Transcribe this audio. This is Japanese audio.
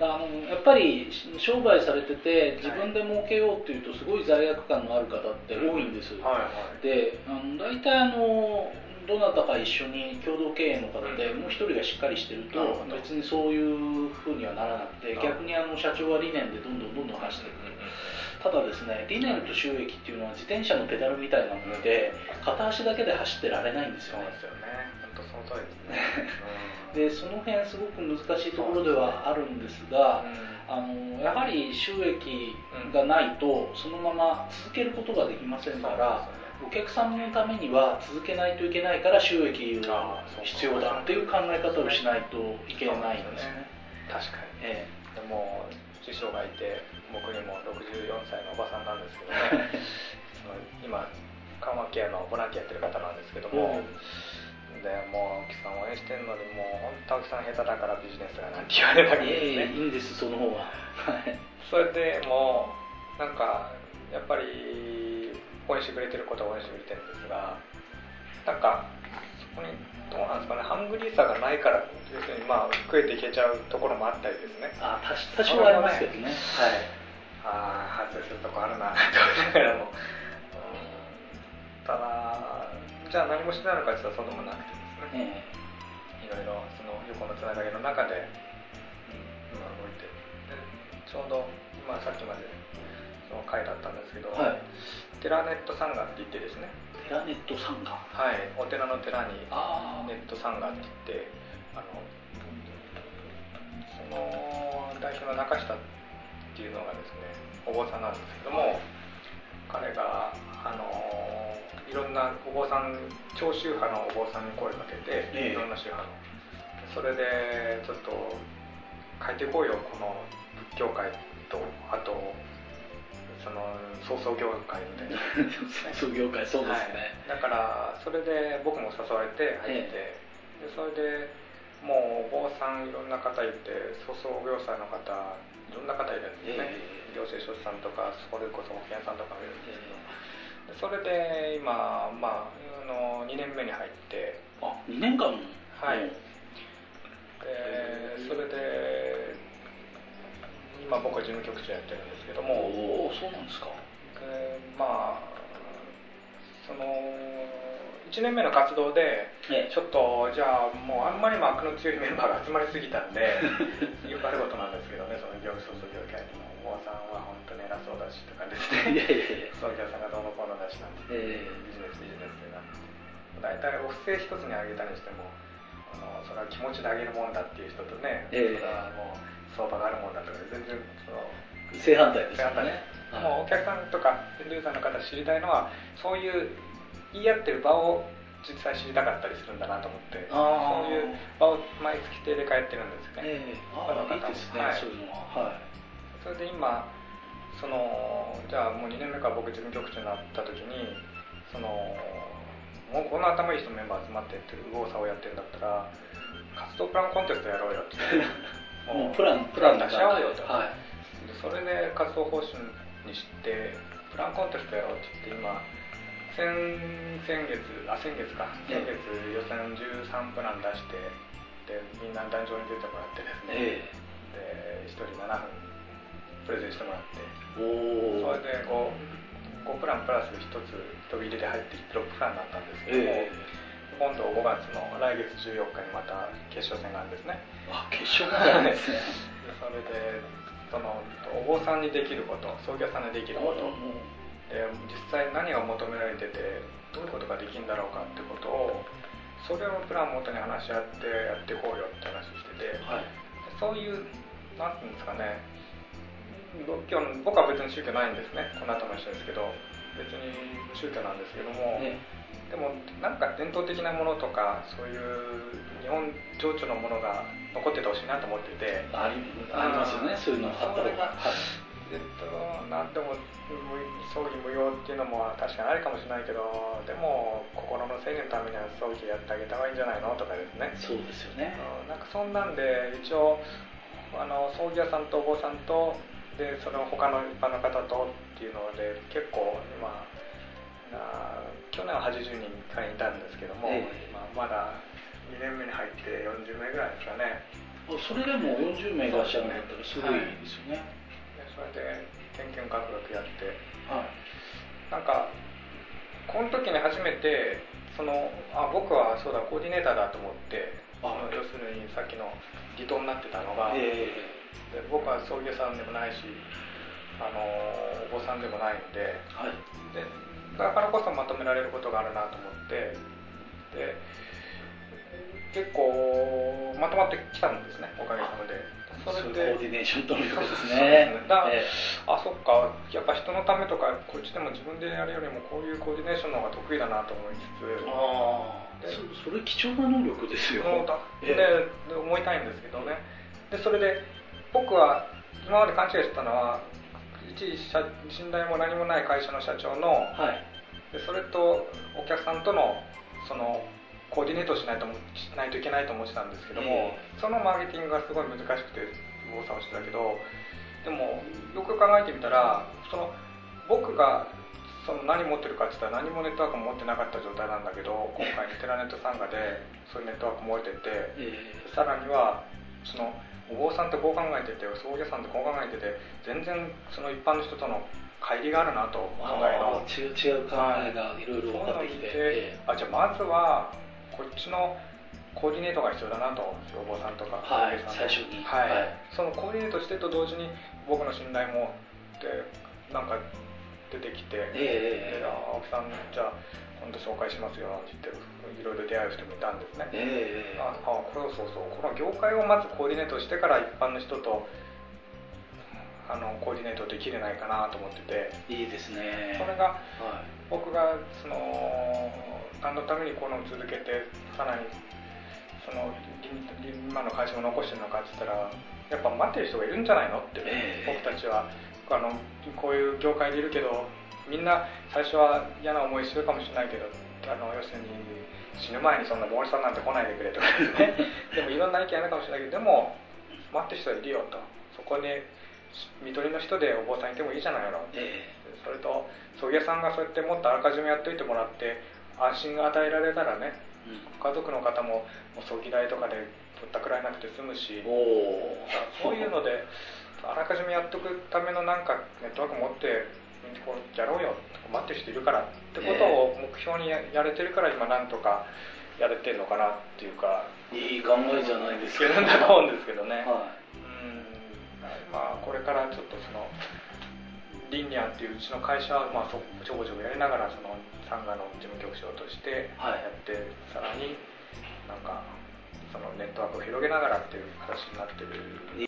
あのやっぱり商売されてて自分で儲けようっていうとすごい罪悪感のある方って多いんです、はい。はい。であの大体あのどなたか一緒に共同経営の方でうん。もう一人がしっかりしてると別にそういうふうにはならなくて逆にあの社長は理念でどんどんどんどん走っていくただですね理念と収益っていうのは自転車のペダルみたいなもので片足だけで走ってられないんですよ。ねそうですよね。本当その通りですね でその辺すごく難しいところではあるんですがうん。あのやはり収益がないとそのまま続けることができませんからお客さんのためには続けないといけないから収益が必要だっていう考え方をしないといけないんですね。確かに。えでも師匠がいて僕にも64歳のおばさんなんですけどね。今緩和ケアのボランティアやってる方なんですけどえも、でもう青木さん応援してるのにもう本当青木さん下手だからビジネスがなんて言われるわけですええね、いいんですその方は。はい。それでもうなんかやっぱり応援してくれてることは応援してくれてるんですがなんかそこにどうなんですかねハングリーさがないから要するにまあ食えていけちゃうところもあったりですね。あ多多少はありますけどね。はい。ああ反省するとこあるなと思いながらも。うん。ただじゃあ何もしてないのかって言ったらそうでもなくてですね。えいろいろその横のつながりの中で、うん、今動いて。でちょうど今さっきまでその会だったんですけど、えはい。テラネットサンガって言ってですね。テラネットさんが。はい。お寺の寺にあネットサンガって言ってあのその代表の中下っていうのがですねお坊さんなんですけども彼があのいろんなお坊さん長宗派のお坊さんに声をかけて、ええ。いろんな宗派の。それでちょっと変えていこうよこの仏教界とあとその創造業界みたいな。創業界そうですね。はい、だからそれで僕も誘われて入って、でそれでもうお坊さんいろんな方いて粗相業者の方いろんな方いるんですね、え行政書士さんとかそれこそ保険屋さんとかもいるんですけど、でそれで今、まあ、あの2年目に入って。あ2年間も？はい。でそれで今僕は事務局長やってるんですけども、おおそうなんですか。でまあその1年目の活動でえちょっとじゃあもうあんまりも悪の強いメンバーが集まりすぎたんで よくあることなんですけどねそいねやいやいや。創業さんがどうのこうのだしなんて。えビジネスビジネスでなって大体お布施一つにあげたにしてもあのそれは気持ちであげるもんだっていう人とね、ええ。それはもう相場があるもんだとか全然そのえ正反対ですよね。もうお客さんとかエンドユーザーの方知りたいのはそういう言い合ってる場を実際知りたかったりするんだなと思ってそういう場を毎月定例変えてるんですよね、ええ。ああいいですね、はい。そういうのは。はい。それで今そのじゃあもう2年目から僕事務局長になった時にそのもうこんな頭いい人メンバー集まってって右往左往やってるんだったら活動プランコンテストやろうよって。もうプランプラン出し合おうよと、はい。でそれで活動方針にしてプランコンテストやろうって言って今先先月あ先月か。先月予選13プラン出してでみんな壇上に出てもらってですね、えで1人7分プレゼンしてもらってえおお。それで 5, 5プランプラス1つ飛び入れで入って6プランになったんですけども、え今度5月の来月14日にまた決勝戦があるんですねあ決勝なんですね。でそれでそのお坊さんにできること創業さんにできることで実際何が求められててどういうことができるんだろうかってことをそれをプランを元に話し合ってやっていこうよって話しててはい。そういうなんていうんですかね仏教の僕は別に宗教ないんですねこの後も一緒ですけど別に無宗教なんですけども、ねでもなんか伝統的なものとかそういう日本情緒のものが残っててほしいなと思っていてありますよね。そういうのあった方が。はい。えっとなんでも無葬儀無用っていうのも確かにあるかもしれないけどでも心の整理のためには葬儀やってあげた方がいいんじゃないのとかですねそうですよね。うんなんかそんなんで一応あの葬儀屋さんとお坊さんとでその他の一般の方とっていうので結構今な去年は80人会員いたんですけども、ええ。今まだ2年目に入って40名ぐらいですかね。それでも40名いらっしゃるんだったらすごいですよね、でそれで研究学学やって。はい。なんかこの時に初めてそのあ僕はそうだコーディネーターだと思ってあその要するにさっきの離島になってたのが、えで僕は葬儀屋さんでもないしあのお坊さんでもないんでえはい。でだからこそまとめられることがあるなと思ってで結構まとまってきたんですねおかげさまで。そそれれでコーディネーションということですね。ね。だえあそっかやっぱ人のためとかこっちでも自分でやるよりもこういうコーディネーションの方が得意だなと思いつつ。えあ。そそれ貴重な能力ですよ。え。でで思いたいんですけどね。でそれで僕は今まで勘違いしてたのは一社信頼も何もない会社の社長のはい。でそれとお客さんとのそのコーディネートをしないともしないといけないと思ってたんですけども、そのマーケティングがすごい難しくて右往左往してたけどでもよく考えてみたらその僕がその何持ってるかって言ったら何もネットワークも持ってなかった状態なんだけど今回テラネット参加でそういうネットワークも持っててえ。さらにはそのお坊さんってこう考えてて葬儀屋さんってこう考えてて全然その一般の人との乖離があるなとえ考えのああ違う考えがいろいろ分かってきて、えあじゃあまずはこっちのコーディネートが必要だなとお坊さんとかはい最初に。はい、はい。そのコーディネートしてと同時に僕の信頼もでなんか出てきて、ええええ。であ青木さんじゃあ今度紹介しますよなんて言っていろいろ出会う人もいたんですね、ええああこれそうそうこの業界をまずコーディネートしてから一般の人とあのコーディネートできれないかなと思ってて。いいですね。それがはい。僕がその何のためにこの続けてさらにそのり今の会社を残してるのかって言ったらやっぱ待ってる人がいるんじゃないのって、ええ。僕たちはあのこういう業界でいるけどみんな最初は嫌な思いするかもしれないけどあの要するに死ぬ前にそんな森さんなんて来ないでくれとかね。でもいろんな意見あるかもしれないけどでも待ってる人はいるよと。そこに看取りの人でお坊さんいてもいいじゃないの。えそれと葬儀屋さんがそうやってもっとあらかじめやっといてもらって安心が与えられたらねえうん。家族の方ももう葬儀代とかでぼったくられなくて済むし。おおそういうので あらかじめやっとくためのなんかネットワーク持ってこうやろうよ待ってる人いるからってことを目標にややれてるから今なんとかやれてるのかなっていうか。いい考えじゃないですけるんだと思うんですけどね。はうん。まあこれからちょっとそのリンニアンっていううちの会社はまあそちょこちょこやりながらそのサンガの事務局長としてはい。やって、さらになんかそのネットワークを広げながらっていう形になってる